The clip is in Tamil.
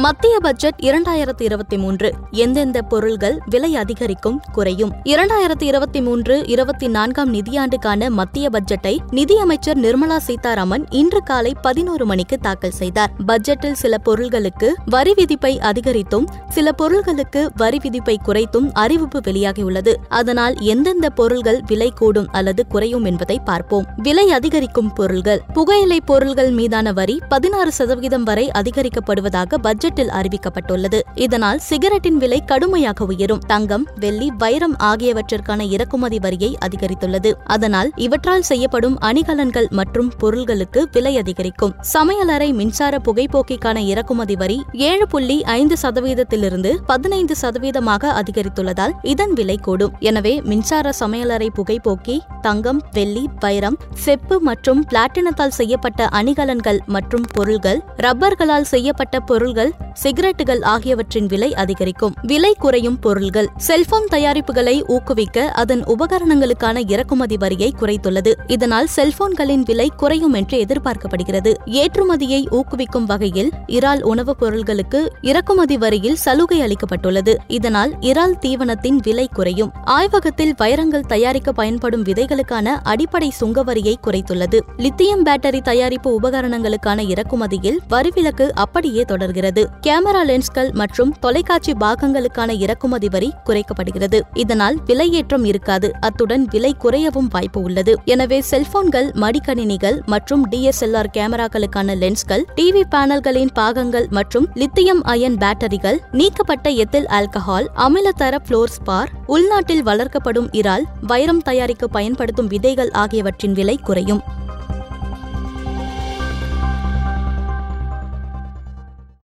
மத்திய பட்ஜெட் இரண்டாயிரத்தி இருபத்தி மூன்று. எந்தெந்த பொருள்கள் விலை அதிகரிக்கும் குறையும்? இரண்டாயிரத்தி இருபத்தி மூன்று இருபத்தி நான்காம் நிதியாண்டுக்கான மத்திய பட்ஜெட்டை நிதியமைச்சர் நிர்மலா சீதாராமன் இன்று காலை பதினோரு மணிக்கு தாக்கல் செய்தார். பட்ஜெட்டில் சில பொருள்களுக்கு வரி விதிப்பை அதிகரித்தும் சில பொருள்களுக்கு வரி விதிப்பை குறைத்தும் அறிவிப்பு வெளியாகியுள்ளது. அதனால் எந்தெந்த பொருள்கள் விலை கூடும் அல்லது குறையும் என்பதை பார்ப்போம். விலை அதிகரிக்கும் பொருள்கள். புகையிலை பொருள்கள் மீதான வரி பதினாறு சதவீதம் வரை அதிகரிக்கப்படுவதாக பட்ஜெட் பட்ஜெட்டில் அறிவிக்கப்பட்டுள்ளது. இதனால் சிகரெட்டின் விலை கடுமையாக உயரும். தங்கம் வெள்ளி வைரம் ஆகியவற்றிற்கான இறக்குமதி வரியை அதிகரித்துள்ளது. அதனால் இவற்றால் செய்யப்படும் அணிகலன்கள் மற்றும் பொருள்களுக்கு விலை அதிகரிக்கும். சமையலறை மின்சார புகைப்போக்கிக்கான இறக்குமதி வரி ஏழு புள்ளி ஐந்து சதவீதத்திலிருந்து பதினைந்து சதவீதமாக அதிகரித்துள்ளதால் இதன் விலை கூடும். எனவே மின்சார சமையலறை புகைப்போக்கி தங்கம் வெள்ளி வைரம் செப்பு மற்றும் பிளாட்டினத்தால் செய்யப்பட்ட அணிகலன்கள் மற்றும் பொருள்கள் ரப்பர்களால் செய்யப்பட்ட பொருள்கள் சிகரெட்டுகள் ஆகியவற்றின் விலை அதிகரிக்கும். விலை குறையும் பொருள்கள். செல்போன் தயாரிப்புகளை ஊக்குவிக்க அதன் உபகரணங்களுக்கான இறக்குமதி வரியை குறைத்துள்ளது. இதனால் செல்போன்களின் விலை குறையும் என்று எதிர்பார்க்கப்படுகிறது. ஏற்றுமதியை ஊக்குவிக்கும் வகையில் இறால் உணவுப் பொருள்களுக்கு இறக்குமதி வரியில் சலுகை அளிக்கப்பட்டுள்ளது. இதனால் இறால் தீவனத்தின் விலை குறையும். ஆய்வகத்தில் வைரங்கள் தயாரிக்க பயன்படும் விதைகளுக்கான அடிப்படை சுங்கவரியை குறைத்துள்ளது. லித்தியம் பேட்டரி தயாரிப்பு உபகரணங்களுக்கான இறக்குமதியில் வரிவிலக்கு அப்படியே தொடர்கிறது. கேமரா லென்ஸ்கள் மற்றும் தொலைக்காட்சி பாகங்களுக்கான இறக்குமதி வரி குறைக்கப்படுகிறது. இதனால் விலையேற்றம் இருக்காது. அத்துடன் விலை குறையவும் வாய்ப்பு உள்ளது. எனவே செல்போன்கள் மடிக்கணினிகள் மற்றும் டிஎஸ்எல்ஆர் கேமராக்களுக்கான லென்ஸ்கள் டிவி பேனல்களின் பாகங்கள் மற்றும் லித்தியம் அயன் பேட்டரிகள் நீக்கப்பட்ட எத்தில் ஆல்கஹால் அமிலத்தர புளோர் ஸ்பார் உள்நாட்டில் வளர்க்கப்படும் இறால் வைரம் தயாரிக்க பயன்படுத்தும் விதைகள் ஆகியவற்றின் விலை குறையும்.